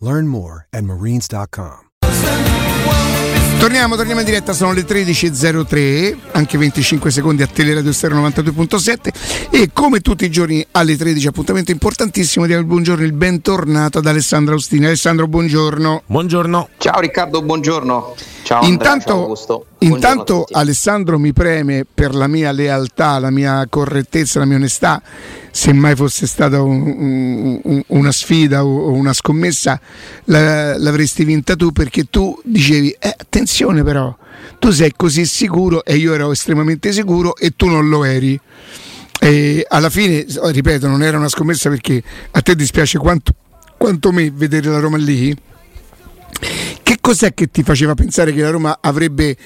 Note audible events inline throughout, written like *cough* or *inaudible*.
Learn more at marines.com. Torniamo, torniamo in diretta, sono le 13.03, anche 25 secondi a Teleradio Stereo 92.7 e come tutti i giorni alle 13 appuntamento importantissimo diamo il buongiorno, il bentornato ad Alessandro Austini. Alessandro, buongiorno. Buongiorno. Ciao Riccardo, buongiorno. Ciao Andrea, intanto, ciao. Intanto Alessandro mi preme per la mia lealtà, la mia correttezza, la mia onestà, se mai fosse stata un, un, una sfida o una scommessa la, l'avresti vinta tu perché tu dicevi eh, attenzione però, tu sei così sicuro e io ero estremamente sicuro e tu non lo eri. E alla fine, ripeto, non era una scommessa perché a te dispiace quanto, quanto me vedere la Roma lì che cos'è che ti faceva pensare che la Roma avrebbe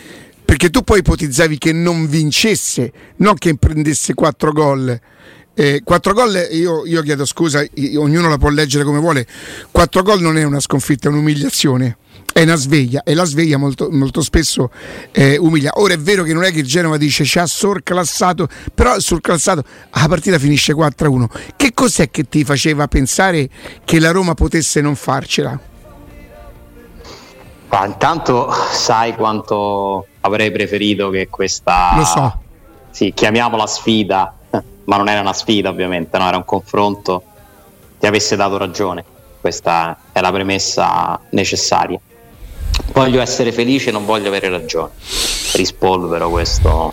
perché tu poi ipotizzavi che non vincesse, non che prendesse 4 gol. Eh, 4 gol, io, io, chiedo scusa, ognuno la può leggere come vuole. 4 gol non è una sconfitta, è un'umiliazione, è una sveglia e la sveglia molto, molto spesso eh, umilia. Ora è vero che non è che il Genova dice ci ha sorclassato, però surclassato la partita finisce 4-1. Che cos'è che ti faceva pensare che la Roma potesse non farcela? Ma intanto sai quanto avrei preferito che questa... Lo so. Sì, chiamiamola sfida, *laughs* ma non era una sfida ovviamente, no? era un confronto, ti avesse dato ragione. Questa è la premessa necessaria. Voglio essere felice, non voglio avere ragione. Rispolvero questo,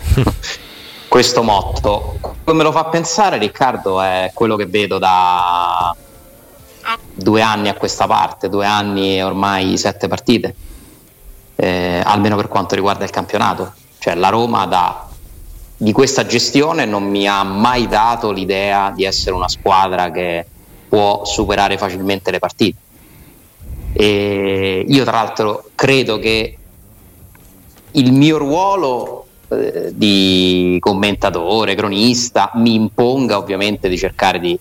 *laughs* questo motto. Come me lo fa pensare Riccardo è quello che vedo da due anni a questa parte, due anni e ormai sette partite eh, almeno per quanto riguarda il campionato. Cioè la Roma da, di questa gestione non mi ha mai dato l'idea di essere una squadra che può superare facilmente le partite. E io tra l'altro credo che il mio ruolo eh, di commentatore, cronista, mi imponga ovviamente di cercare di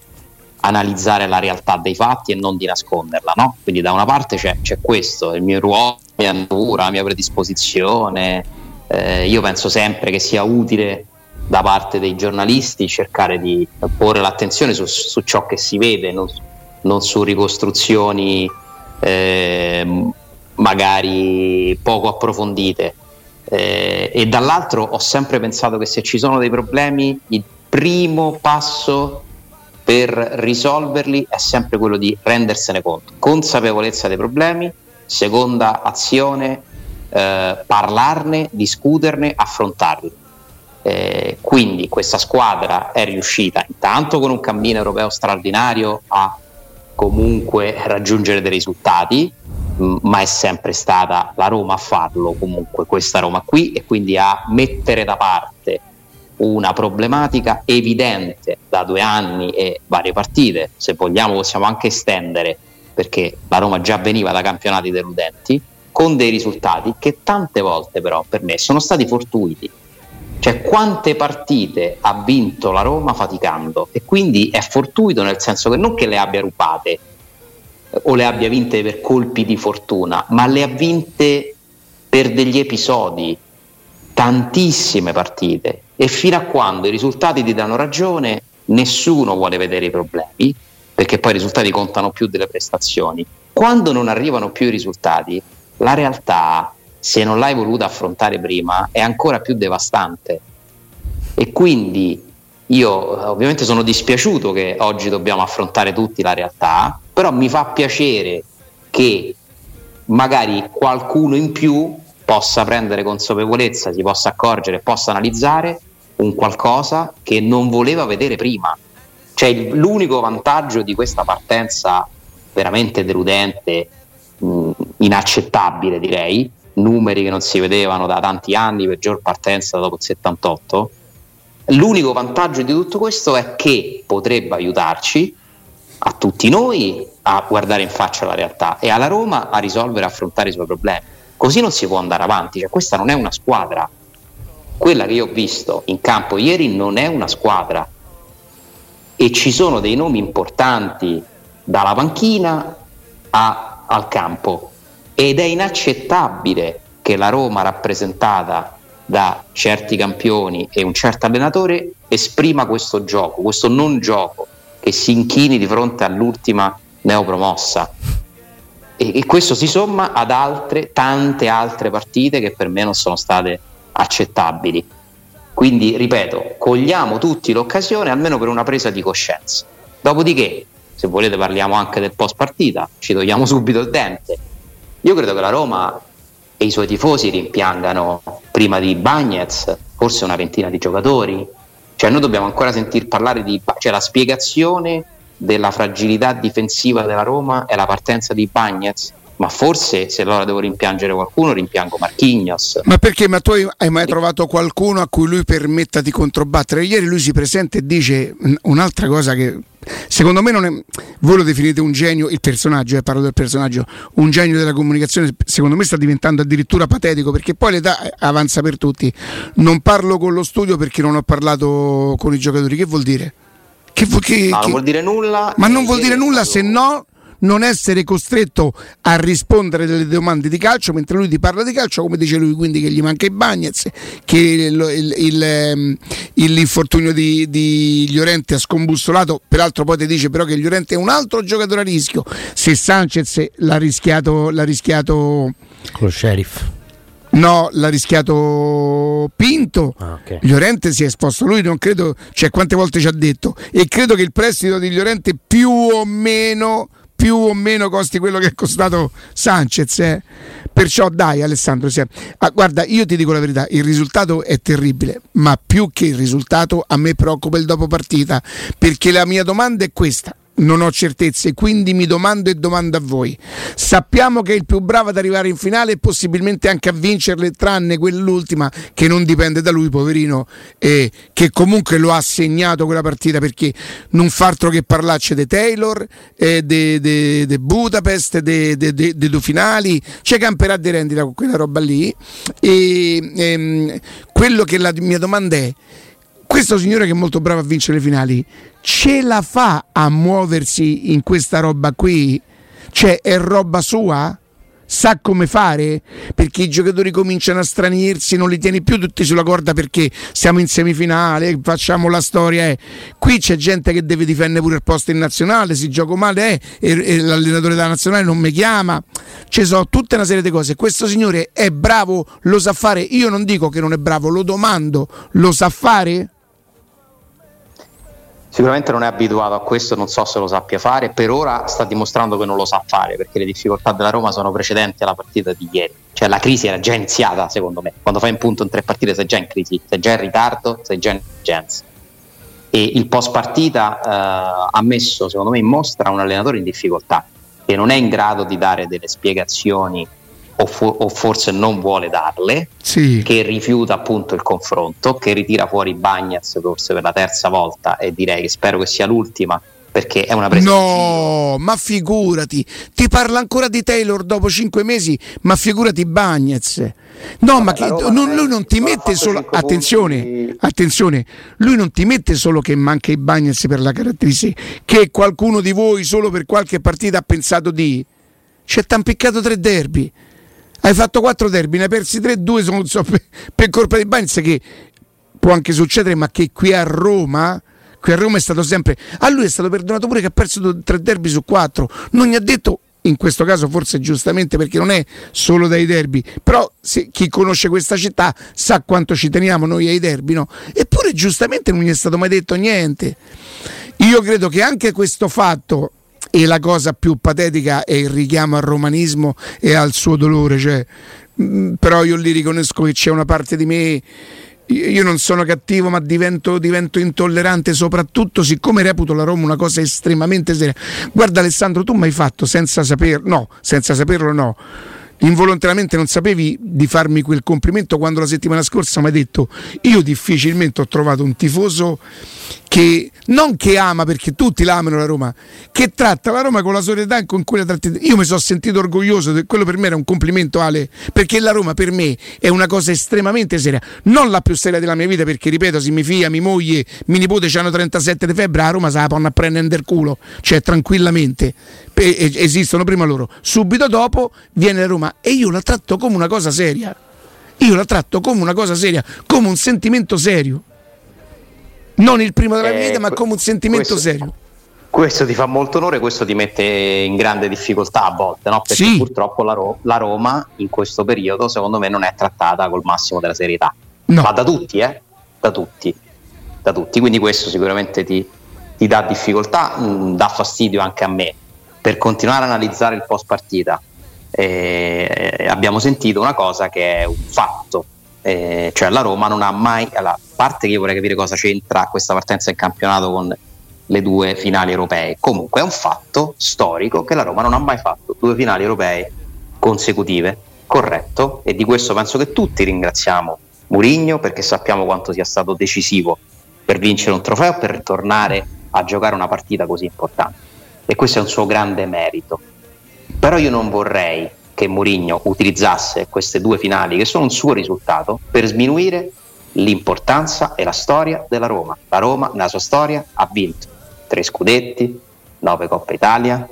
analizzare la realtà dei fatti e non di nasconderla. No? Quindi da una parte c'è, c'è questo, il mio ruolo mia natura, la mia predisposizione. Eh, io penso sempre che sia utile da parte dei giornalisti cercare di porre l'attenzione su, su ciò che si vede, non, non su ricostruzioni eh, magari poco approfondite. Eh, e dall'altro ho sempre pensato che se ci sono dei problemi, il primo passo per risolverli è sempre quello di rendersene conto, consapevolezza dei problemi, seconda azione, eh, parlarne, discuterne, affrontarli. Eh, quindi questa squadra è riuscita intanto con un cammino europeo straordinario a comunque raggiungere dei risultati, ma è sempre stata la Roma a farlo comunque, questa Roma qui, e quindi a mettere da parte una problematica evidente da due anni e varie partite, se vogliamo possiamo anche estendere perché la Roma già veniva da campionati deludenti, con dei risultati che tante volte però per me sono stati fortuiti. Cioè quante partite ha vinto la Roma faticando? E quindi è fortuito nel senso che non che le abbia rubate eh, o le abbia vinte per colpi di fortuna, ma le ha vinte per degli episodi, tantissime partite e fino a quando i risultati ti danno ragione nessuno vuole vedere i problemi perché poi i risultati contano più delle prestazioni. Quando non arrivano più i risultati, la realtà, se non l'hai voluta affrontare prima, è ancora più devastante. E quindi io ovviamente sono dispiaciuto che oggi dobbiamo affrontare tutti la realtà, però mi fa piacere che magari qualcuno in più possa prendere consapevolezza, si possa accorgere, possa analizzare un qualcosa che non voleva vedere prima. Cioè l'unico vantaggio di questa partenza veramente deludente, mh, inaccettabile direi, numeri che non si vedevano da tanti anni, peggior partenza dopo il 78, l'unico vantaggio di tutto questo è che potrebbe aiutarci a tutti noi a guardare in faccia la realtà e alla Roma a risolvere e affrontare i suoi problemi. Così non si può andare avanti, cioè, questa non è una squadra. Quella che io ho visto in campo ieri non è una squadra e ci sono dei nomi importanti dalla panchina a, al campo ed è inaccettabile che la Roma rappresentata da certi campioni e un certo allenatore esprima questo gioco, questo non gioco che si inchini di fronte all'ultima neopromossa. E, e questo si somma ad altre, tante altre partite che per me non sono state accettabili. Quindi, ripeto, cogliamo tutti l'occasione almeno per una presa di coscienza. Dopodiché, se volete parliamo anche del post partita, ci togliamo subito il dente. Io credo che la Roma e i suoi tifosi rimpiangano prima di Bagnez forse una ventina di giocatori, cioè noi dobbiamo ancora sentir parlare di cioè la spiegazione della fragilità difensiva della Roma è la partenza di Bagnez ma forse se allora devo rimpiangere qualcuno rimpiango Marchignos ma perché? Ma tu hai mai trovato qualcuno a cui lui permetta di controbattere? Ieri lui si presenta e dice un'altra cosa che secondo me non è voi lo definite un genio il personaggio eh, parlo del personaggio un genio della comunicazione secondo me sta diventando addirittura patetico perché poi l'età avanza per tutti. Non parlo con lo studio perché non ho parlato con i giocatori. Che vuol dire? Che, che, no, che... non vuol dire nulla ma non vuol dire nulla se no non essere costretto a rispondere delle domande di calcio mentre lui ti parla di calcio, come dice lui, quindi che gli manca i Bagnets, che il, il, il, ehm, l'infortunio di, di Llorente ha scombussolato, peraltro poi ti dice però che Llorente è un altro giocatore a rischio, se Sanchez l'ha rischiato, l'ha rischiato con lo sheriff. No, l'ha rischiato Pinto. Ah, okay. Llorente si è esposto lui, non credo, cioè quante volte ci ha detto. E credo che il prestito di Llorente più o meno più o meno costi quello che è costato Sanchez. Eh. Perciò dai Alessandro, sì. ah, guarda, io ti dico la verità, il risultato è terribile, ma più che il risultato a me preoccupa il dopo partita, perché la mia domanda è questa non ho certezze, quindi mi domando e domando a voi. Sappiamo che è il più bravo ad arrivare in finale e possibilmente anche a vincerle, tranne quell'ultima che non dipende da lui, poverino, e che comunque lo ha segnato quella partita perché non fa altro che parlarci di Taylor, eh, di Budapest, dei due finali, c'è camperà di rendita con quella roba lì. E ehm, quello che la mia domanda è questo signore che è molto bravo a vincere le finali ce la fa a muoversi in questa roba qui? Cioè è roba sua? Sa come fare? Perché i giocatori cominciano a stranirsi, non li tieni più tutti sulla corda perché siamo in semifinale, facciamo la storia. Eh. Qui c'è gente che deve difendere pure il posto in nazionale, si gioca male eh, e, e l'allenatore della nazionale non mi chiama. Ci sono tutta una serie di cose. Questo signore è bravo, lo sa fare. Io non dico che non è bravo, lo domando, lo sa fare? Sicuramente non è abituato a questo, non so se lo sappia fare, per ora sta dimostrando che non lo sa fare perché le difficoltà della Roma sono precedenti alla partita di ieri, cioè la crisi era già iniziata secondo me, quando fai un punto in tre partite sei già in crisi, sei già in ritardo, sei già in urgenza. E il post partita eh, ha messo secondo me in mostra un allenatore in difficoltà che non è in grado di dare delle spiegazioni o, for- o, forse non vuole darle, sì. che rifiuta appunto il confronto, che ritira fuori Bagnaz forse per la terza volta e direi che spero che sia l'ultima perché è una presa No, ma figurati, ti parla ancora di Taylor dopo cinque mesi, ma figurati Bagnez. No, ma che, non, lui non ti mette solo attenzione, attenzione, lui non ti mette solo che manca i Bagnez per la caratteristica, che qualcuno di voi solo per qualche partita ha pensato di c'è t'han piccato tre derby hai fatto 4 derby, ne hai persi 3-2 sono, so, *laughs* per, per, colpa di Bagnez che può anche succedere, ma che qui a Roma qui a Roma è stato sempre a lui è stato perdonato pure che ha perso 3 derby su 4 non gli ha detto in questo caso forse giustamente perché non è solo dai derby, però se, chi conosce questa città sa quanto ci teniamo noi ai derby, no? Eppure giustamente non gli è stato mai detto niente. Io credo che anche questo fatto e la cosa più patetica è il richiamo al romanismo e al suo dolore, cioè, mh, mm, però io lì riconosco che c'è una parte di me io non sono cattivo ma divento, divento, intollerante soprattutto siccome reputo la Roma una cosa estremamente seria. Guarda Alessandro tu mi hai fatto senza saperlo no senza saperlo no involontariamente non sapevi di farmi quel complimento quando la settimana scorsa mi hai detto io difficilmente ho trovato un tifoso che non che ama perché tutti la amano la Roma che tratta la Roma con la solidarietà con cui la tratti io mi sono sentito orgoglioso quello per me era un complimento Ale perché la Roma per me è una cosa estremamente seria non la più seria della mia vita perché ripeto se mi figlia, mi moglie, mi nipote hanno 37 di febbre a Roma se la possono a prendere culo cioè tranquillamente. Esistono prima loro. Subito dopo viene la Roma e io la tratto come una cosa seria io la tratto come una cosa seria come un sentimento serio non il primo della eh, vita, ma come un sentimento questo, serio. Questo ti fa molto onore, questo ti mette in grande difficoltà a volte, no? perché sì. purtroppo la, Ro- la, Roma in questo periodo, secondo me, non è trattata col massimo della serietà. No. Ma da tutti, eh? Da tutti. Da tutti. Quindi questo sicuramente ti, ti dà difficoltà, mh, mm, dà fastidio anche a me. Per continuare a analizzare il post partita, eh, abbiamo sentito una cosa che è un fatto, eh, cioè la Roma non ha mai, a parte che io vorrei capire cosa c'entra questa partenza in campionato con le due finali europee, comunque è un fatto storico che la Roma non ha mai fatto due finali europee consecutive, corretto, e di questo penso che tutti ringraziamo Murigno perché sappiamo quanto sia stato decisivo per vincere un trofeo, per tornare a giocare una partita così importante. E questo è un suo grande merito. Però io non vorrei che Mourinho utilizzasse queste due finali, che sono un suo risultato, per sminuire l'importanza e la storia della Roma. La Roma, nella sua storia, ha vinto tre scudetti, nove Coppa Italia,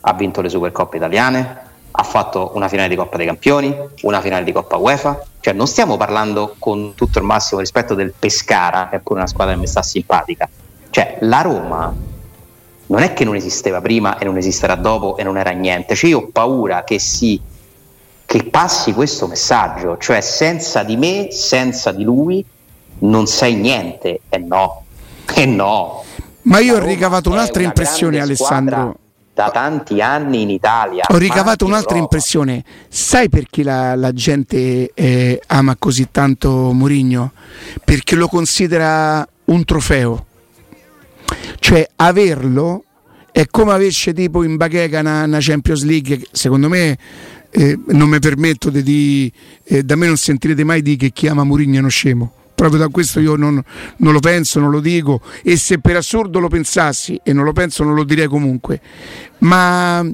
ha vinto le Supercoppe italiane, ha fatto una finale di Coppa dei Campioni, una finale di Coppa UEFA. Cioè, non stiamo parlando con tutto il massimo rispetto del Pescara, che è pure una squadra che mi sta simpatica. Cioè, la Roma non è che non esisteva prima e non esisterà dopo e non era niente, cioè io ho paura che si che passi questo messaggio, cioè senza di me, senza di lui non sei niente, e no, e no. Ma io ho ricavato un'altra impressione Alessandro. Da tanti anni in Italia. Ho ricavato un'altra impressione. Sai perché la, la gente eh, ama così tanto Mourinho? Perché lo considera un trofeo cioè averlo è come averci tipo in bacheca una, una Champions League, secondo me eh, non mi permetto di, di eh, da me non sentirete mai di che chi ama Mourinho è uno scemo. Proprio da questo io non, non, lo penso, non lo dico. E se per assurdo lo pensassi e non lo penso non lo direi comunque. Ma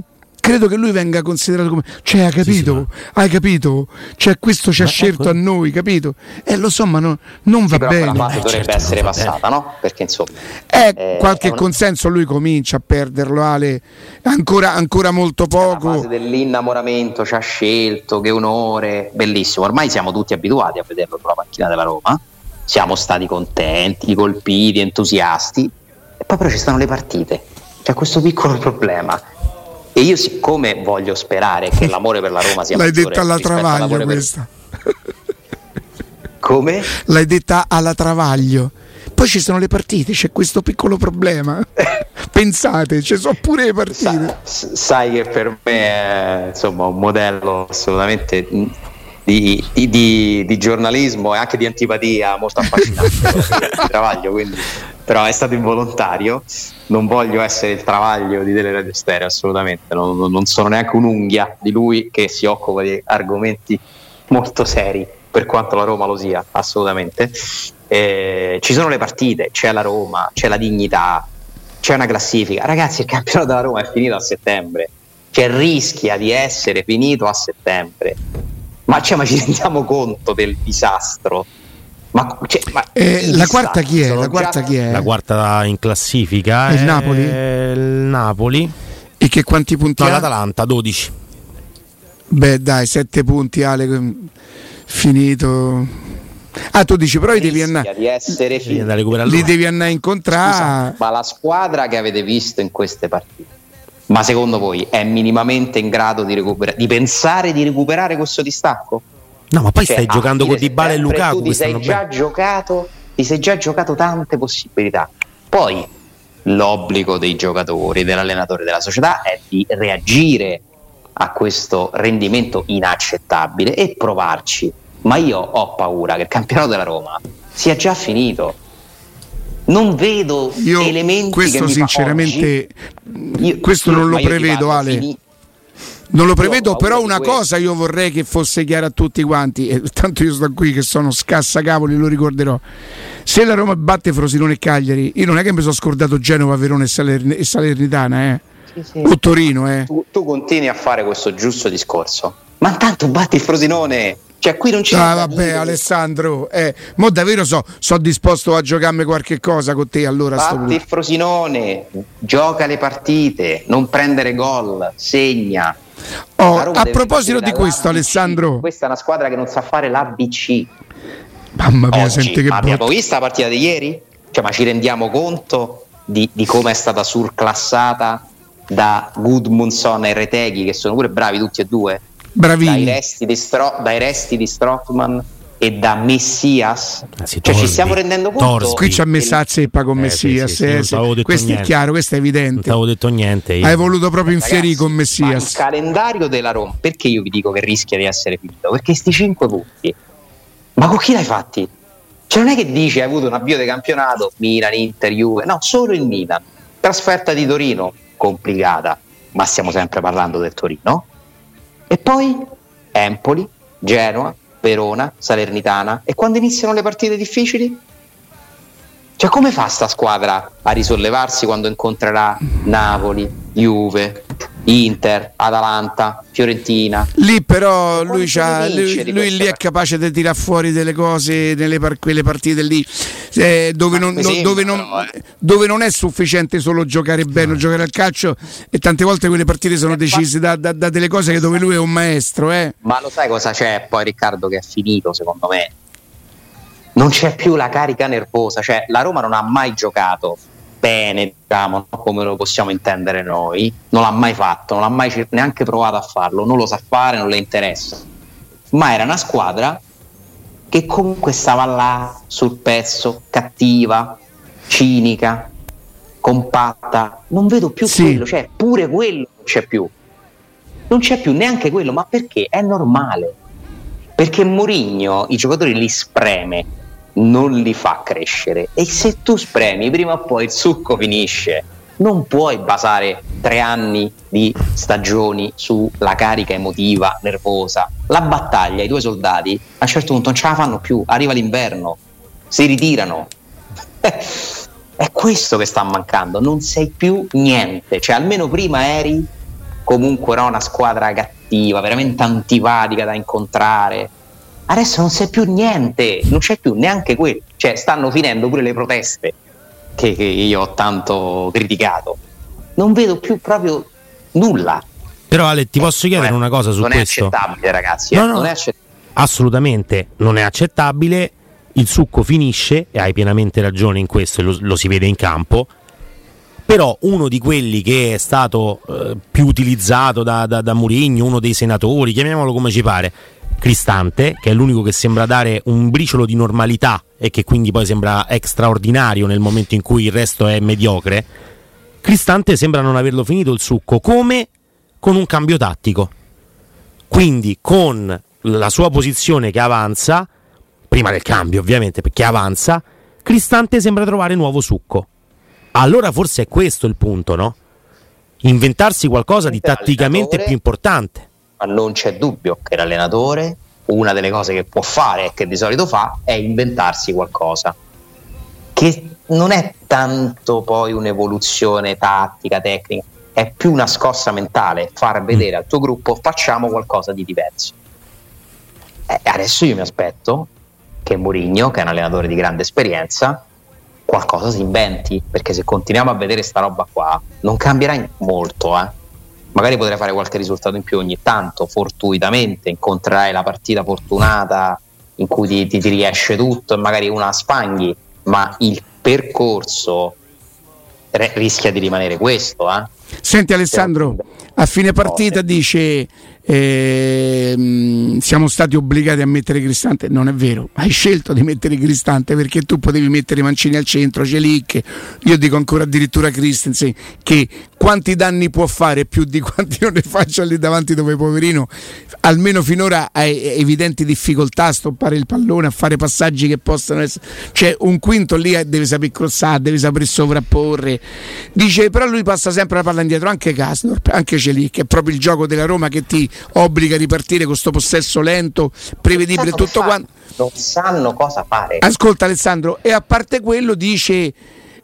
credo che lui venga considerato come cioè hai capito? sì, sì, hai capito? Cioè questo ci ha scelto ecco. a noi capito? Eh lo so ma no, non va bene. la eh, dovrebbe certo, essere passata no? perché insomma eh, eh, qualche una... consenso lui comincia a perderlo Ale. Ancora, ancora molto poco la fase dell'innamoramento ci ha scelto che onore bellissimo. Ormai siamo tutti abituati a vederlo sulla panchina della Roma. Siamo stati contenti colpiti entusiasti. E poi però ci stanno le partite. C'è questo piccolo problema e io siccome voglio sperare che l'amore per la Roma sia *laughs* L'hai detta alla Travaglio questa. *laughs* Come? L'hai detta alla Travaglio. Poi ci sono le partite, c'è questo piccolo problema. *laughs* Pensate, ci sono pure le partite. Sa, sai che per me è insomma, un modello assolutamente di, di, di, di, giornalismo e anche di antipatia molto affascinante. travaglio, quindi, però è stato involontario non voglio essere il travaglio di Teleradio Stereo assolutamente, non, non, sono neanche un'unghia di lui che si occupa di argomenti molto seri per quanto la Roma lo sia, assolutamente. Eh, ci sono le partite, c'è la Roma, c'è la dignità, c'è una classifica. Ragazzi, il campionato della Roma è finito a settembre, cioè rischia di essere finito a settembre. Ma, cioè, ma ci rendiamo conto del disastro ma, cioè, ma eh, la quarta chi è? La quarta, chi è? La quarta in classifica il Napoli. Il Napoli. E che quanti punti no, ha? L'Atalanta 12. Beh, dai, 7 punti Ale finito. Ah, tu dici, però li devi andare. Di essere li devi andare a incontrare. ma la squadra che avete visto in queste partite, ma secondo voi è minimamente in grado di, recupera- di pensare di recuperare questo distacco? No, ma poi cioè, stai giocando con Dybala e Lukaku. Tu ti sei, già giocato, ti sei già giocato tante possibilità. Poi l'obbligo dei giocatori, dell'allenatore, della società è di reagire a questo rendimento inaccettabile e provarci. Ma io ho paura che il campionato della Roma sia già finito. Non vedo Io elementi questo che sinceramente oggi, io, questo io, non lo prevedo Ale. fini- Non lo prevedo, però una cosa io vorrei che fosse chiara a tutti quanti, e tanto io sto qui che sono scassacavoli, lo ricorderò. Se la Roma batte Frosinone e Cagliari, io non è che mi sono scordato Genova, Verona e, Salern- e Salernitana, eh. O Torino, eh. tu, tu continui a fare questo giusto discorso. Ma intanto batti il Frosinone. Cioè, qui non c'è. Ah, vabbè. Alessandro, eh, mo davvero so, so disposto a giocarmi qualche cosa con te allora Batti il. Frosinone, gioca le partite, non prendere gol, segna. Oh, a proposito di questo. Alessandro, Questa è una squadra che non sa fare l'ABC. mamma mia, Oggi. senti che Ma abbiamo visto la partita di ieri? Cioè, ma ci rendiamo conto di, di come è stata surclassata da Gudmundsson e Reteghi, che sono pure bravi tutti e due? Dai Bravini. resti di, Stro- dai resti di Strockman e da Messias. Ah, sì, cioè, ci Torsby. stiamo rendendo conto. Torsby. Qui ci ha messa a zeppa con Eh, Messias. sì, sì, eh, non sì. Questo è niente. chiaro, questo è Non evidente. ti avevo detto niente. io. Hai voluto proprio infierire con ma Messias. Il calendario della Roma, perché io vi dico che rischia di essere finito? Perché sti 5 punti, ma con chi l'hai fatti? Cioè non è che dici hai avuto un avvio di campionato, Milan, Inter, Juve, no, solo il Milan. Trasferta di Torino, complicata, ma stiamo sempre parlando del Torino. E poi Empoli, Genoa, Verona, Salernitana. E quando iniziano le partite difficili? Cioè come fa sta squadra a risollevarsi quando incontrerà Napoli, Juve, Inter, Atalanta, Fiorentina? Lì però lui, lui- lui lì è capace di tirare fuori delle cose nelle par- quelle partite lì eh, dove, non, non- dove non- eh. dove non è sufficiente solo giocare bene o giocare al calcio e tante volte quelle partite sono Eh, decise da, da- da delle cose che dove lui è un maestro. Eh. Ma lo sai cosa c'è poi Riccardo che è finito secondo me? Non c'è più la carica nervosa, cioè la Roma non ha mai giocato bene, diciamo, come lo possiamo intendere noi, non l'ha mai fatto, non ha mai neanche provato a farlo, non lo sa fare, non le interessa. Ma era una squadra che comunque stava là sul pezzo, cattiva, cinica, compatta. Non vedo più Sì. quello, cioè pure quello non c'è più. Non c'è più neanche quello, ma perché? È normale. Perché Mourinho i giocatori li spreme, non li fa crescere. E se tu spremi, prima o poi il succo finisce. Non puoi basare tre anni di stagioni sulla carica emotiva, nervosa. La battaglia, i tuoi soldati, a un certo punto non ce la fanno più. Arriva l'inverno, si ritirano. *laughs* È questo che sta mancando, non sei più niente. Cioè, almeno prima eri comunque no, una squadra cattiva, veramente antipatica da incontrare. Adesso non sei più niente, non c'è più neanche quello. Cioè, stanno finendo pure le proteste che, che io ho tanto criticato. Non vedo più proprio nulla. Però Ale, ti posso chiedere Non è- una cosa su non questo? è accettabile, ragazzi. eh, No, no. Non è accettabile. Assolutamente non è accettabile. Il succo finisce, e hai pienamente ragione in questo, e lo, lo si vede in campo. Però uno di quelli che è stato eh, più utilizzato da, da, da Mourinho, uno dei senatori, chiamiamolo come ci pare, Cristante, che è l'unico che sembra dare un briciolo di normalità e che quindi poi sembra straordinario nel momento in cui il resto è mediocre. Cristante sembra non averlo finito il succo, come con un cambio tattico. Quindi con la sua posizione che avanza, prima del cambio ovviamente, perché avanza, Cristante sembra trovare nuovo succo. Allora forse è questo il punto, no? Inventarsi qualcosa di tatticamente più importante. Ma non c'è dubbio che l'allenatore, una delle cose che può fare e che di solito fa, è inventarsi qualcosa. Che non è tanto poi un'evoluzione tattica, tecnica, è più una scossa mentale, far vedere al tuo gruppo facciamo qualcosa di diverso. Eh, adesso io mi aspetto che Mourinho, che è un allenatore di grande esperienza, qualcosa si inventi, perché se continuiamo a vedere sta roba qua, non cambierà molto, eh magari potrai fare qualche risultato in più ogni tanto, fortuitamente, incontrerai la partita fortunata in cui ti, ti- ti riesce tutto e magari una spanghi, ma il percorso re- rischia di rimanere questo. Eh? Senti Alessandro, a fine partita dice eh, siamo stati obbligati a mettere Cristante, non è vero, hai scelto di mettere Cristante perché tu potevi mettere Mancini al centro, Celic, io dico ancora addirittura Christensen che quanti danni può fare più di quanti non ne faccia lì davanti dove poverino almeno finora ha evidenti difficoltà a stoppare il pallone, a fare passaggi che possano essere cioè un quinto lì deve sapere crossare, deve sapere sovrapporre. Dice però lui passa sempre la palla indietro anche Casdorp, anche Celic è proprio il gioco della Roma che ti obbliga a ripartire con questo possesso lento, prevedibile tutto quanto. Non sanno cosa fare. Ascolta Alessandro, e a parte quello dice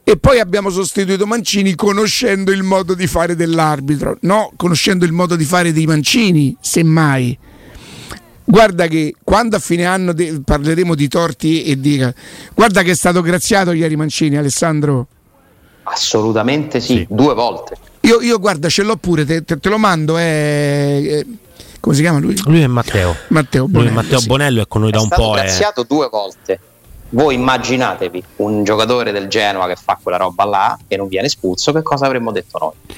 e poi abbiamo sostituito Mancini conoscendo il modo di fare dell'arbitro, no, conoscendo il modo di fare dei Mancini, semmai. Guarda che quando a fine anno de- parleremo di torti e di... Guarda che è stato graziato ieri Mancini, Alessandro. Assolutamente sì, sì. due volte. Io, io, guarda, ce l'ho pure, te, te, te lo mando. È, come si chiama lui? Lui è Matteo. Matteo Bonello. Lui è Matteo sì. Bonello è con noi è da un po'. È stato due volte. Voi immaginatevi un giocatore del Genoa che fa quella roba là e non viene espulso, che cosa avremmo detto noi?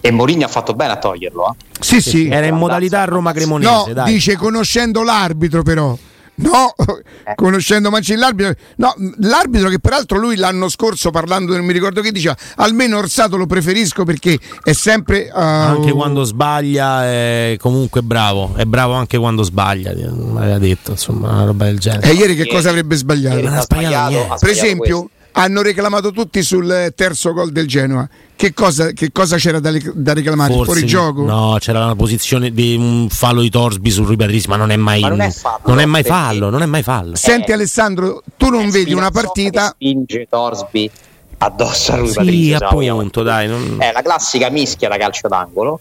E Mourinho ha fatto bene a toglierlo. Eh? Sì, sì. Era in modalità Roma Cremonese. No, dai. dice conoscendo l'arbitro però. No, eh. conoscendo Mancini l'arbitro, no, l'arbitro che peraltro lui l'anno scorso parlando, non mi ricordo che diceva, almeno Orsato lo preferisco perché è sempre... Uh, anche quando sbaglia è comunque bravo, è bravo anche quando sbaglia, aveva detto, insomma, una roba del genere. E ieri che cosa avrebbe sbagliato? Non ha sbagliato, sbagliato per esempio... Questo hanno reclamato tutti sul terzo gol del Genoa. Che cosa, che cosa c'era da, da reclamare? Forse, Fuori gioco? No, c'era una posizione di un fallo di Torsby su Rui Patricio, ma non è mai, ma non è fallo. Non è mai fallo, non è mai fallo. Senti Alessandro, tu non vedi una partita... Spinge Torsby addosso a Rui sì, Patricio. appunto, dai. Non... È la classica mischia da calcio d'angolo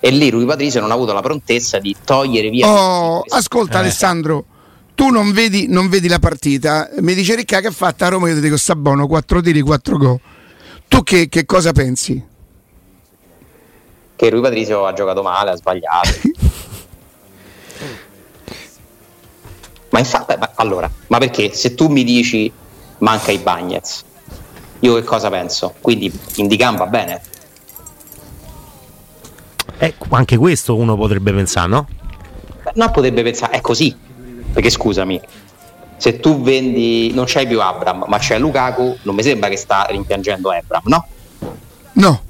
e lì Rui Patricio non ha avuto la prontezza di togliere via. Oh, ascolta eh. Alessandro, tu non vedi, non vedi, la partita, mi dice Ricca che ha fatto a Roma, io ti dico Sabono, 4 tiri, 4 gol. Tu che, che, cosa pensi? Che Rui Patrizio ha giocato male, ha sbagliato. *laughs* ma infatti, ma, allora, ma perché se tu mi dici manca i Bagnets, io che cosa penso? Quindi Indican va bene? Eh, anche questo uno potrebbe pensare, no? No, potrebbe pensare, è così perché scusami, se tu vendi, non c'hai più Abram, ma c'è Lukaku, non mi sembra che sta rimpiangendo Abram, no? No.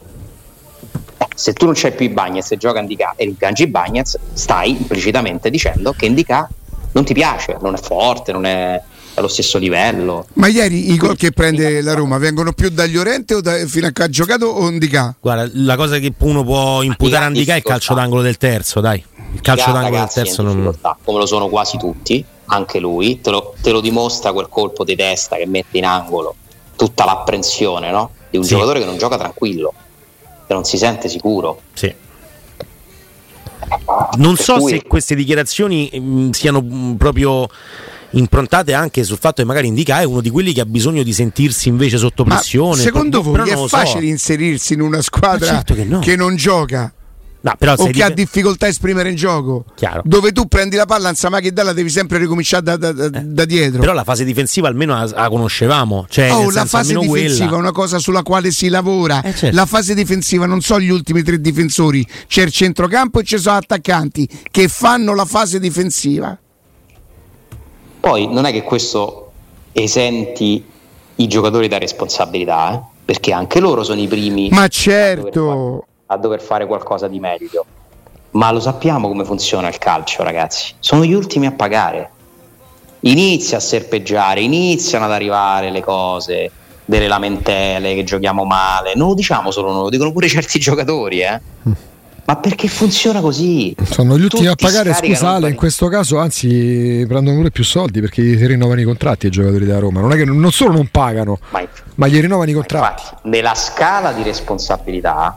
Eh, se tu non c'hai più i Bagnets e gioca Indica e rimpiangi i Bagnets, stai implicitamente dicendo che Indica non ti piace, non è forte, non è allo stesso livello. Ma ieri i gol che prende la Roma vengono più dagli Orente o da, fino a che ha giocato o Indica? Guarda, la cosa che uno può imputare a Indica è il calcio d'angolo del terzo, dai il calcio d'angolo del terzo non... come lo sono quasi tutti anche lui te lo, te lo, dimostra quel colpo di testa che mette in angolo tutta l'apprensione no? di un sì. giocatore che non gioca tranquillo che non si sente sicuro sì. non so cui... se queste dichiarazioni mh, mm, siano mh, mm, proprio improntate anche sul fatto che magari Indica è uno di quelli che ha bisogno di sentirsi invece sotto pressione. Ma secondo voi è facile so. inserirsi in una squadra certo che, no. che non gioca? No, però o che dif- ha difficoltà a esprimere in gioco. Chiaro. Dove tu prendi la palla, insomma, che dalla devi sempre ricominciare da, da, da, eh. da, dietro. Però la fase difensiva almeno la, la conoscevamo. Cioè, oh, la fase difensiva quella. è una cosa sulla quale si lavora. Eh, certo. La fase difensiva non sono gli ultimi tre difensori, c'è il centrocampo e ci sono attaccanti che fanno la fase difensiva. Poi non è che questo esenti i giocatori da responsabilità, eh? perché anche loro sono i primi. Ma certo a dover fare qualcosa di meglio. Ma lo sappiamo come funziona il calcio, ragazzi. Sono gli ultimi a pagare. Inizia a serpeggiare, iniziano ad arrivare le cose, delle lamentele che giochiamo male. Non lo diciamo solo noi, lo dicono pure certi *laughs* giocatori, eh. Ma perché funziona così? Sono gli ultimi Tutti a pagare, scusale, in questo caso anzi prendono pure più soldi perché gli rinnovano i contratti ai giocatori della Roma. Non è che non solo non pagano, ma, ma gli rinnovano i contratti. Infatti, nella scala di responsabilità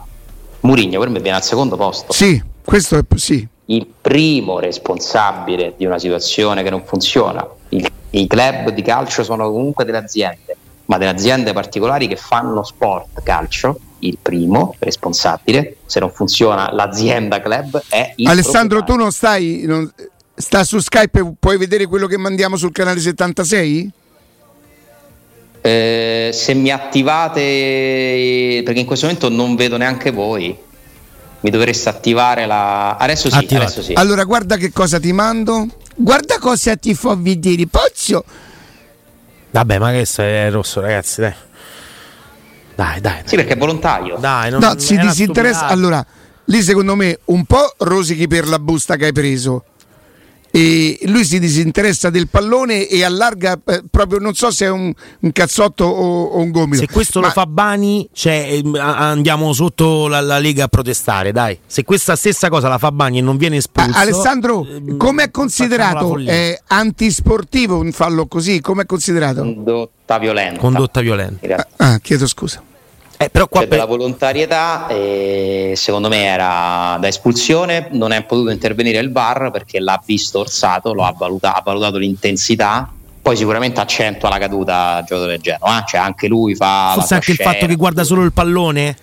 Murigno per me viene al secondo posto. Sì, questo è sì. Il primo responsabile di una situazione che non funziona. Il, I club di calcio sono comunque delle aziende, ma delle aziende particolari che fanno sport calcio. Il primo responsabile, se non funziona l'azienda club, è il Alessandro, tu non stai, non, sta su Skype, puoi vedere quello che mandiamo sul canale 76? Eh, se mi attivate, perché in questo momento non vedo neanche voi, mi dovreste attivare la. Adesso sì, adesso sì. Allora, guarda che cosa ti mando. Guarda cosa ti fa vedere, Pozzo. Vabbè, ma questo è rosso, ragazzi, dai. Dai, dai. Sì, perché è volontario. Dai, non, no, si disinteressa. Allora, lì secondo me un po' rosichi per la busta che hai preso e lui si disinteressa del pallone e allarga eh, proprio non so se è un, un cazzotto o, o, un gomito. Se questo ma... lo fa Bani cioè, ehm, andiamo sotto la, la, Lega a protestare dai. Se questa stessa cosa la fa Bani e non viene espulso Alessandro eh, come è considerato? è antisportivo un fallo così? Come è considerato? Condotta violenta. Condotta violenta. Ah, chiedo scusa eh, però qua per... la volontarietà eh, secondo me era da espulsione, non è potuto intervenire il VAR perché l'ha visto orsato, lo ha, valutato, ha valutato l'intensità, poi sicuramente accentua la caduta giocatore del Genoa, cioè anche lui fa... Forse anche il fatto che guarda solo il pallone?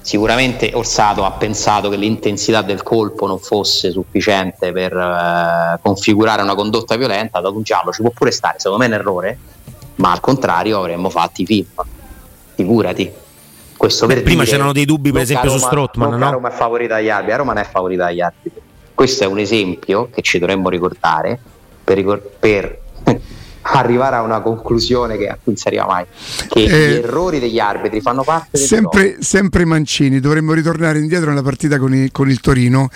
Sicuramente Orsato ha pensato che l'intensità del colpo non fosse sufficiente per eh, configurare una condotta violenta, ha dato un giallo, ci può pure stare, secondo me è un errore, ma al contrario avremmo fatto i film figurati. Questo per Prima dire, c'erano dei dubbi, per esempio, Roma, su Strottman. No? Roma è favorita agli arbitri, Roma non è favorita agli arbitri. Questo è un esempio che ci dovremmo ricordare per, per arrivare a una conclusione che a cui non si arriva mai che eh, gli errori degli arbitri fanno parte del sempre, sempre Mancini dovremmo ritornare indietro nella partita con, i, con il Torino.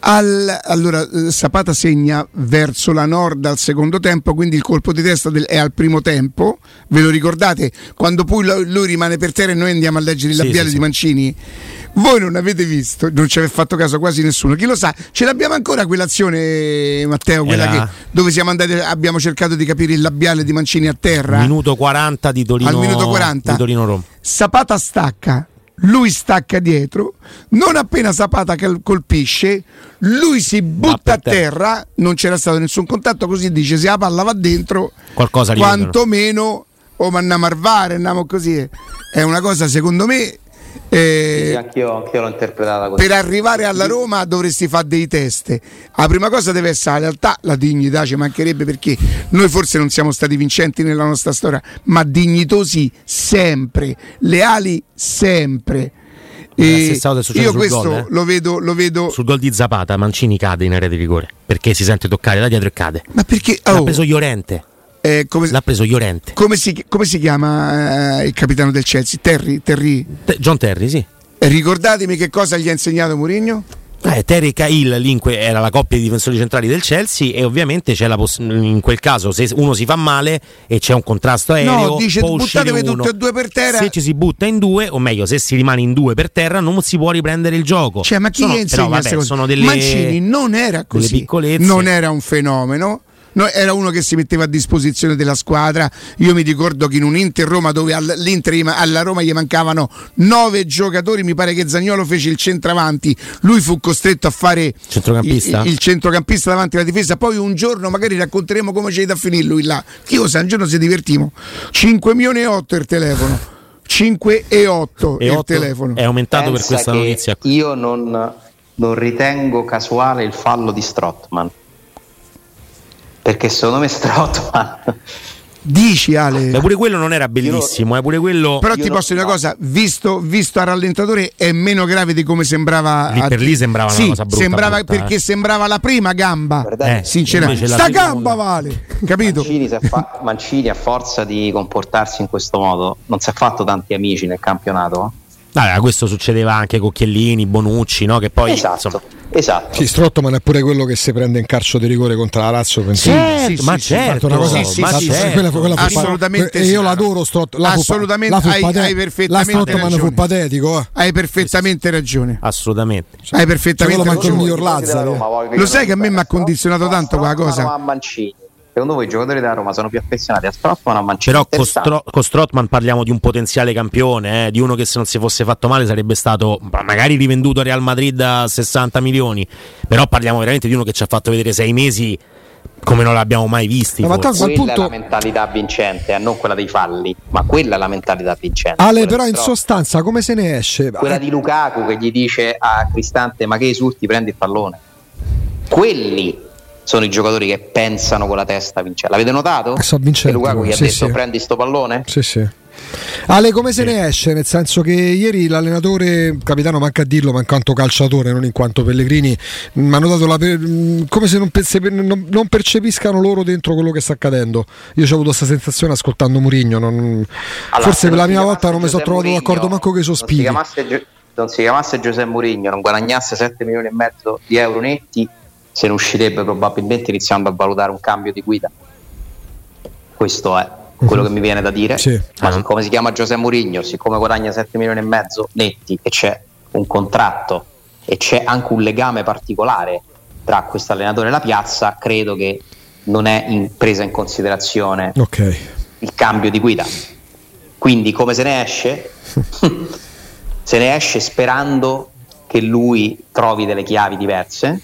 Al, allora Sapata segna verso la nord al secondo tempo quindi il colpo di testa del, è al primo tempo. Ve lo ricordate? Quando poi lui rimane per terra e noi andiamo a leggere il labiale sì, sì, di Mancini voi non avete visto, non ci avete fatto caso quasi nessuno. Chi lo sa, ce l'abbiamo ancora quell'azione, Matteo, quella che, dove siamo andati, abbiamo cercato di capire il labiale di Mancini a terra. Minuto 40 di Torino. Al minuto 40. Di Torino Roma. Sapata stacca, lui stacca dietro, non appena Sapata colpisce, lui si butta a terra, non c'era stato nessun contatto, così dice se la palla va dentro, qualcosa quantomeno o oh, ma andiamo a marvare, andiamo così. È una cosa secondo me eh, sì, anch'io, anch'io, l'ho interpretata così. Per arrivare alla Roma dovresti fare dei test. La prima cosa deve essere la realtà, la dignità ci mancherebbe perché noi forse non siamo stati vincenti nella nostra storia, ma dignitosi sempre, leali sempre. E io questo gol, eh? lo, vedo, lo vedo. Sul gol di Zapata, Mancini cade in area di rigore perché si sente toccare da dietro e cade. Ma perché? Oh. Ha preso Llorente. Eh, come, L'ha preso Llorente. Come si, come si chiama eh, il capitano del Chelsea? Terry? Terry? Te, John Terry, sì. E ricordatemi che cosa gli ha insegnato Mourinho? Eh, Terry e Cahill Linque era la coppia di difensori centrali del Chelsea e ovviamente c'è la poss- in quel caso se uno si fa male e c'è un contrasto aereo no, dice buttatevi tutti e due per terra se ci si butta in due o meglio se si rimane in due per terra non si può riprendere il gioco cioè ma chi sono, insegna però, vabbè, sono delle Mancini non era così non era un fenomeno No, era uno che si metteva a disposizione della squadra. Io mi ricordo che in un Inter Roma dove all'Inter, alla Roma gli mancavano nove giocatori, mi pare che Zagnolo fece il centravanti. Lui fu costretto a fare centrocampista. Il, il, centrocampista davanti alla difesa. Poi un giorno magari racconteremo come c'è da finire lui là. Lo sa, un giorno si divertimo. 5 milioni e 8 il telefono. 5 e 8 e il 8 telefono. È aumentato Pensa per questa notizia. Io non, non ritengo casuale il fallo di Strottman perché secondo me Strottman *laughs* Dici Ale. Beh, pure quello non era bellissimo, eh, pure quello. Però ti posso dire una cosa: visto, visto a rallentatore è meno grave di come sembrava. Lì per lì sembrava sì, una cosa brutta. Sembrava brutta, perché eh. sembrava la prima gamba. Eh, sinceramente, sta gamba vale, capito? Mancini, fa- Mancini, a forza di comportarsi in questo modo, non si è fatto tanti amici nel campionato. Allora, questo succedeva anche con Chiellini, Bonucci, no? che poi esatto. insomma, Esatto. Sì, Strottman è pure quello che si prende in calcio di rigore contro la Lazio. Certo, sì, sì, ma sì, certo, una cosa, sì, sì, sì, quella, quella assolutamente. E io l'adoro Strott, la assolutamente. La hai, hai perfettamente la Strottman fu patetico. Eh. Hai perfettamente ragione. Assolutamente. Hai perfettamente ragione. Il miglior Lazzaro. Lo sai che a me mi ha condizionato tanto quella cosa? Secondo voi i giocatori della Roma sono più affezionati a Strottman o a Mancini? Però con, Stro- con Strottman parliamo di un potenziale campione, eh, di uno che se non si fosse fatto male sarebbe stato magari rivenduto a Real Madrid a 60 milioni, però parliamo veramente di uno che ci ha fatto vedere sei mesi come non l'abbiamo mai visto. Ma quella punto... è la mentalità vincente, eh, non quella dei falli, ma quella è la mentalità vincente. Ale, però in sostanza come se ne esce? Quella di Lukaku che gli dice a Cristante ma che esulti prendi il pallone. Quelli sono i giocatori che pensano con la testa vincere. L'avete notato? So vincente. Che Lukaku gli ha sì, detto sì. prendi sto pallone? Sì, sì. Ale, come se ne esce? Nel senso che ieri l'allenatore, capitano manca a dirlo, ma in quanto calciatore, non in quanto Pellegrini, mi hanno dato la per... come se non, non, non, percepiscano loro dentro quello che sta accadendo. Io ho avuto questa sensazione ascoltando Murigno. Non... Allora, Forse per la mia volta non mi sono trovato Murigno, d'accordo manco che i sospiri. Non non si chiamasse Giuseppe Mourinho, non guadagnasse 7 milioni e mezzo di euro netti, se ne uscirebbe probabilmente iniziando a valutare un cambio di guida. Questo è quello che mi viene da dire. Sì. Ma siccome si chiama Giuseppe Mourinho, siccome guadagna 7 milioni e mezzo netti e c'è un contratto e c'è anche un legame particolare tra questo allenatore e la piazza, credo che non è in, presa in considerazione okay. il cambio di guida. Quindi come se ne esce? *laughs* se ne esce sperando che lui trovi delle chiavi diverse,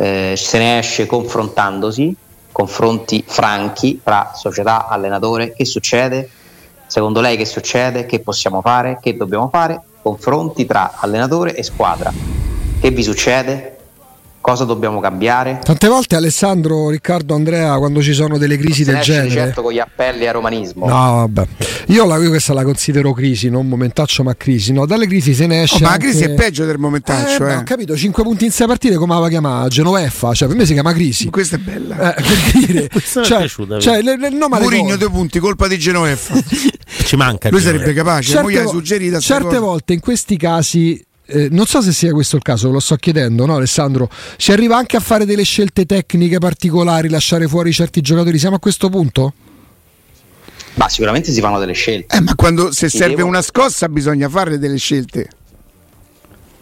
eh, se ne esce confrontandosi, confronti franchi tra società, allenatore, che succede? Secondo lei che succede? Che possiamo fare? Che dobbiamo fare? Confronti tra allenatore e squadra. Che vi succede? Cosa dobbiamo cambiare? Tante volte Alessandro, Riccardo, Andrea, quando ci sono delle crisi del genere... certo con gli appelli a romanismo. No, vabbè. Io, la, io, questa la considero crisi, non momentaccio ma crisi. No, dalle crisi se ne esce... Oh, ma anche... la crisi è peggio del momentaccio, eh. eh. Ho capito, 5 punti in 6 partite come la chiama Genoveffa, cioè per me si chiama crisi. Questa è bella. Eh, per dire... *laughs* cioè, piaciuta, cioè, le, le, no, Murigno due punti, colpa di Genoveffa. *laughs* Ci manca. Lui sarebbe capace, certe, vo- certe volte in questi casi eh, non so se sia questo il caso, lo sto chiedendo, no Alessandro? Si arriva anche a fare delle scelte tecniche particolari, lasciare fuori certi giocatori, siamo a questo punto? Ma sicuramente si fanno delle scelte. Eh, ma quando se serve devo... una scossa bisogna fare delle scelte.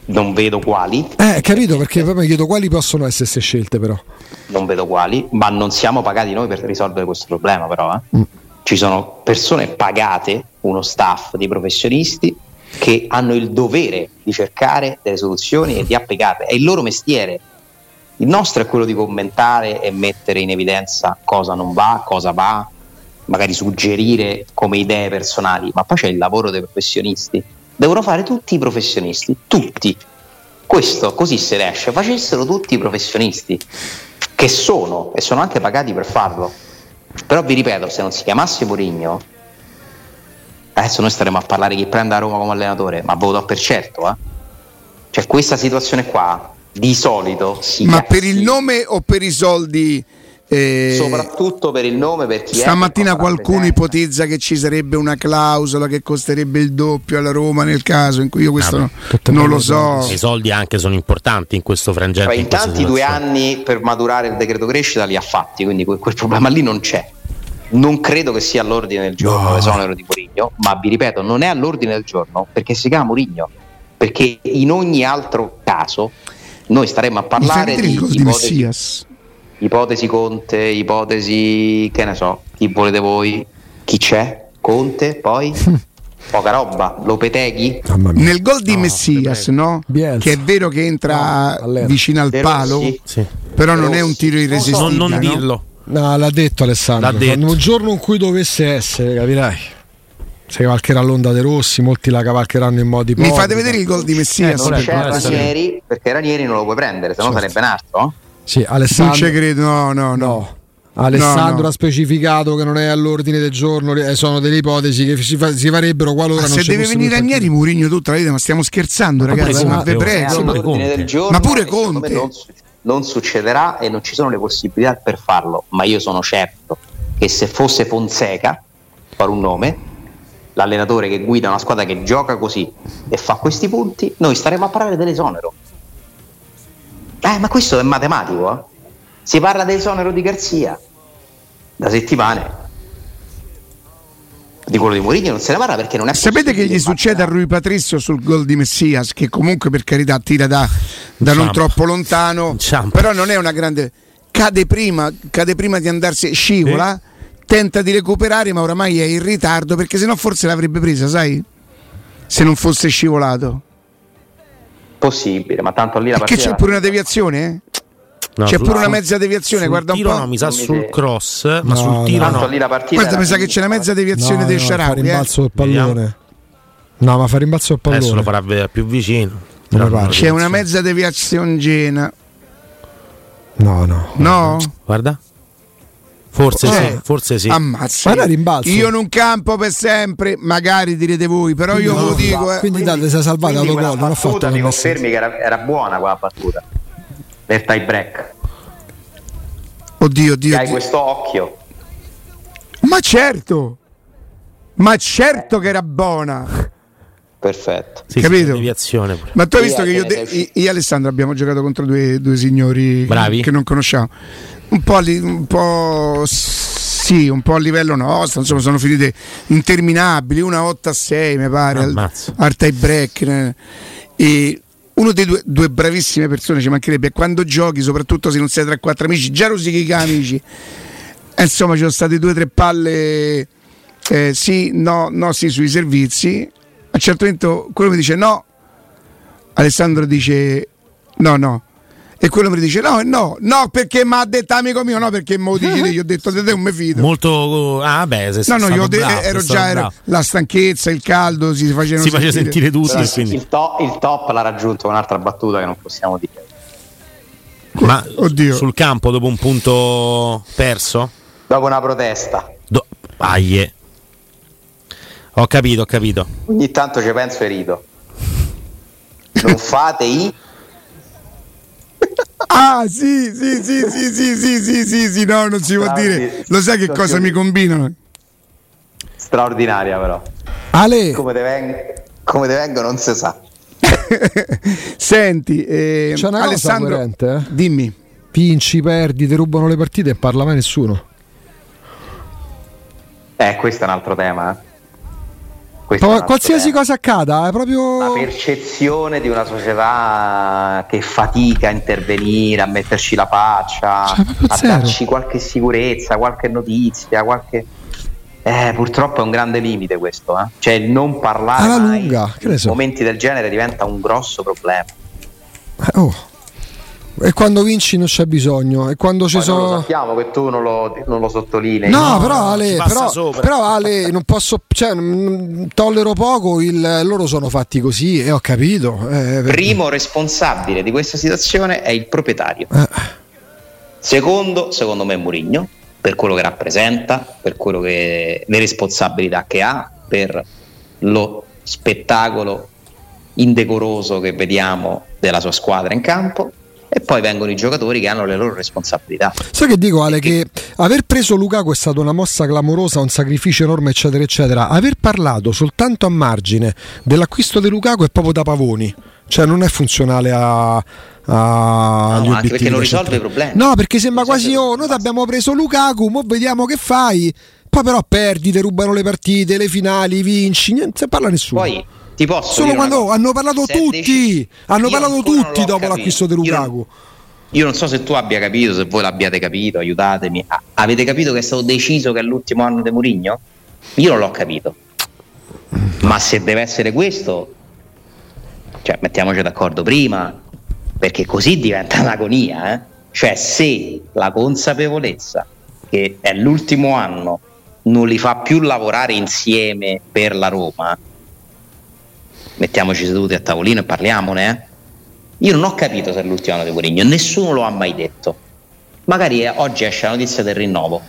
Non vedo quali. Eh, capito, perché poi mi chiedo quali possono essere queste scelte però. Non vedo quali, ma non siamo pagati noi per risolvere questo problema però. Eh. Mm. Ci sono persone pagate, uno staff di professionisti che hanno il dovere di cercare delle soluzioni e di applicarle. È il loro mestiere. Il nostro è quello di commentare e mettere in evidenza cosa non va, cosa va, magari suggerire come idee personali, ma poi c'è il lavoro dei professionisti. Devono fare tutti i professionisti, tutti. Questo così se ne esce, facessero tutti i professionisti, che sono e sono anche pagati per farlo. Però vi ripeto, se non si chiamasse Murigno, adesso noi staremo a parlare chi prende a Roma come allenatore, ma voto per certo, eh? Cioè questa situazione qua di solito si Ma per il nome o per i soldi? Eh, soprattutto per il nome per chi stamattina qualcuno ipotizza che ci sarebbe una clausola che costerebbe il doppio alla Roma nel caso in cui io questo no, non lo so. i soldi anche sono importanti in questo frangente cioè, in, in tanti due anni per maturare il decreto crescita li ha fatti quindi quel, quel problema lì non c'è non credo che sia all'ordine del giorno no. l'esonero di Mourinho, ma vi ripeto, non è all'ordine del giorno perché si chiama Mourinho, perché in ogni altro caso noi staremmo a parlare di ipotesi, ipotesi Conte, ipotesi che ne so, chi volete voi, chi c'è, Conte, poi? *laughs* Poca roba, Lopeteghi? Nel gol di no, Messias, no? che è vero che entra no, vicino al palo, sì. però non è un tiro irresistibile. Non, non dirlo. No, l'ha detto Alessandro. L'ha detto. Un giorno in cui dovesse essere, capirai. Se cavalcherà l'onda dei rossi, molti la cavalcheranno in modi Mi fate vedere il gol di Messias? Eh, non c'è Ranieri, perché Ranieri non lo puoi prendere, se no certo. sarebbe un altro. Sì, Alessandro. Non ci credo, no, no, no. Alessandro no, no. ha specificato che non è all'ordine del giorno, eh, sono delle ipotesi che si, fa, si farebbero qualora ma non se deve venire Ranieri Murigno tutta la vita, ma stiamo scherzando, ma ragazzi, ma vi prego. Ma pure Conte. Non, succederà e non ci sono le possibilità per farlo, ma io sono certo che se fosse Fonseca, fare un nome, l'allenatore che guida una squadra che gioca così e fa questi punti, noi staremo a parlare dell'esonero. Eh, ma questo è matematico, eh? Si parla dell'esonero di Garzia da settimane di quello di Mourinho non se ne parla perché non è Sapete che gli succede a Rui Patrizio sul gol di Messias che comunque per carità tira da, da non troppo lontano però non è una grande cade prima, cade prima di andarsi scivola sì. tenta di recuperare ma oramai è in ritardo perché sennò forse l'avrebbe presa sai se non fosse scivolato possibile ma tanto lì la partita che c'è pure una deviazione eh? No, c'è pure una mezza deviazione, guarda un po'. No, mi sa sul cross, no, ma sul tiro no. Lì la guarda, mi sa che c'è una mezza deviazione del Sharawi. Fa rimbalzo del pallone. No, ma fa rimbalzo del pallone. Adesso lo farà vedere più vicino. C'è una mezza deviazione gena. No, no. No? Guarda. Forse Eh, sì, forse sì. Ammazza. Ma era rimbalzo. Io non campo per sempre, magari direte voi, però io ve lo dico. eh. Quindi date, sei salvato Quindi quella autogol, non ho fatto battuta mi confermi che era, era buona quella battuta del tie break. Oddio, oddio. Hai questo occhio. Ma certo, ma certo che era buona. Perfetto. Sì, sì, capito? deviazione pure. Ma tu hai Sì, visto che che io, de- io e Alessandro abbiamo giocato contro due, due signori Bravi? che non conosciamo. Un po', li- un po' sì, un po' a livello nostro, insomma, sono finite interminabili, una 8 a 6 mi pare, al, al tie break. eh. E uno dei due, due bravissime persone ci mancherebbe, quando giochi, soprattutto se non sei tra quattro amici, già rosichi i amici. E insomma, ci sono state due o tre palle, eh, sì, no, no, sì, sui servizi. A un certo punto quello mi dice no, Alessandro dice no, no. E quello mi dice no, no, no, perché mi ha detto amico mio, no, perché lo dici te. Io ho detto te, te non mi fido. Molto. Ah, beh, se No, no, io de- bravo, ero sei stato già ero- la stanchezza, il caldo, si facevano Si faceva sentire tutti. Però quindi- il, to- il top l'ha raggiunto un'altra battuta che non possiamo dire. Ma Oddio. sul campo dopo un punto perso? Dopo una protesta. Do- Aie. Ho capito, ho capito. Ogni tanto ci penso e rido. Non fate i Ah, sì, sì, sì, sì, sì, sì, sì, sì, sì, no, non si può dire. Lo sai che cosa mi combinano? straordinaria però. Ale, Come te, veng- come te vengo non si sa. *laughs* Senti, eh, C'è una cosa Alessandro, coerente, eh? dimmi. vinci, perdi, ti rubano le partite e parla mai nessuno. Eh, questo è un altro tema. eh. Altro qualsiasi cosa accada, è La proprio. percezione di una società che fatica a intervenire, a metterci la faccia, Cioè, a zero. darci qualche sicurezza, qualche notizia, qualche... Eh, purtroppo è un grande limite questo, eh. Cioè non parlare Alla mai lunga, in so. momenti del genere diventa un grosso problema. Eh, oh. E quando vinci non c'è bisogno. E quando ci Poi non lo sono. sappiamo che tu non lo, non lo sottolinei. No, No, però Ale, però, però Ale, non posso, cioè, mm, tollero poco, il, loro sono fatti così e ho capito. eh, per- Primo responsabile di questa situazione è il proprietario. eh, Secondo, secondo me, Murigno, per quello che rappresenta, per quello che, le responsabilità che ha, per lo spettacolo indecoroso che vediamo della sua squadra in campo. E poi vengono i giocatori che hanno le loro responsabilità. Sai che dico Ale che aver preso Lukaku è stata una mossa clamorosa, un sacrificio enorme eccetera eccetera. Aver parlato soltanto a margine dell'acquisto di Lukaku è proprio da pavoni. Cioè non è funzionale a, a No, anche perché non risolve i problemi. No, perché sembra Non quasi oh, noi abbiamo preso Lukaku, mo vediamo che fai. Poi però perdi, ti rubano le partite, le finali, vinci, niente, non parla nessuno. Poi ti posso Solo quando hanno parlato tutti, deci- hanno parlato tutti dopo capito. l'acquisto di Io non- Lukaku. Io non so se tu abbia capito, se voi l'abbiate capito, aiutatemi. Ah, avete capito che è stato deciso che è l'ultimo anno di Murigno? Io non l'ho capito. Ma se deve essere questo, cioè mettiamoci d'accordo prima, perché così diventa *laughs* un'agonia. Eh? Cioè se la consapevolezza che è l'ultimo anno non li fa più lavorare insieme per la Roma, mettiamoci seduti a tavolino e parliamone, eh? Io non ho capito se è l'ultimo anno di Mourinho, nessuno lo ha mai detto. Magari eh, oggi esce la notizia del rinnovo.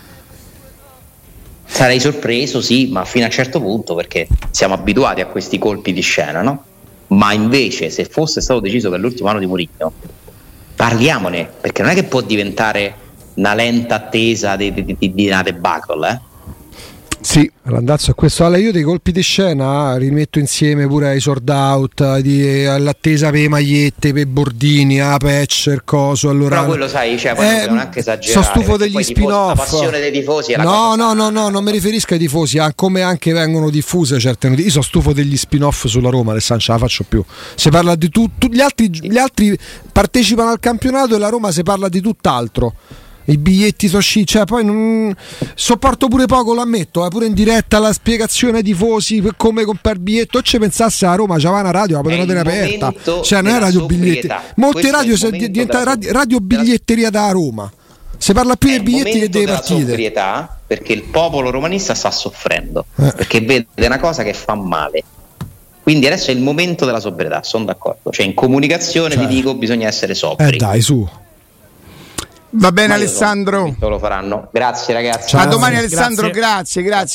Sarei sorpreso, sì, ma fino a un certo punto perché siamo abituati a questi colpi di scena, no? Ma invece se fosse stato deciso per l'ultimo anno di Mourinho, parliamone, perché non è che può diventare una lenta attesa di, di, di, di una debacle, eh? Sì, Randazzo è questo. Ale, io dei colpi di scena rimetto insieme pure ai sold out, di- all'attesa per le magliette, per i bordini, a patch, il coso. Allora, Però quello sai, cioè, poi non dobbiamo neanche esagerare, Sono stufo degli tifosi- la spin-off. passione dei tifosi è la no, cosa no, no, no, non mi riferisco ai tifosi, a come anche vengono diffuse certe notizie. Io sono stufo degli spin-off sulla Roma, Alessandro, ce la faccio più. Si parla di tutto, gli altri, gli altri partecipano al campionato e la Roma si parla di tutt'altro. I biglietti sono sci, cioè poi non sopporto pure poco, lo ammetto, eh, pure in diretta la spiegazione ai tifosi per come comprare il biglietto. O ci pensasse a Roma, c'aveva una radio, la poteva tenere aperta. Cioè, non è radio biglietti. Molte radio il si è momento diventa della radio, radio biglietteria da Roma. Si parla più dei biglietti che delle partite. sobrietà perché il popolo romanista sta soffrendo Eh. perché vede una cosa che fa male quindi adesso è il momento della sobrietà sono d'accordo cioè in comunicazione Cioè. ti dico bisogna essere Eh sobri dai, su. Va bene Alessandro. Lo faranno. Grazie ragazzi. A domani Alessandro, grazie, grazie.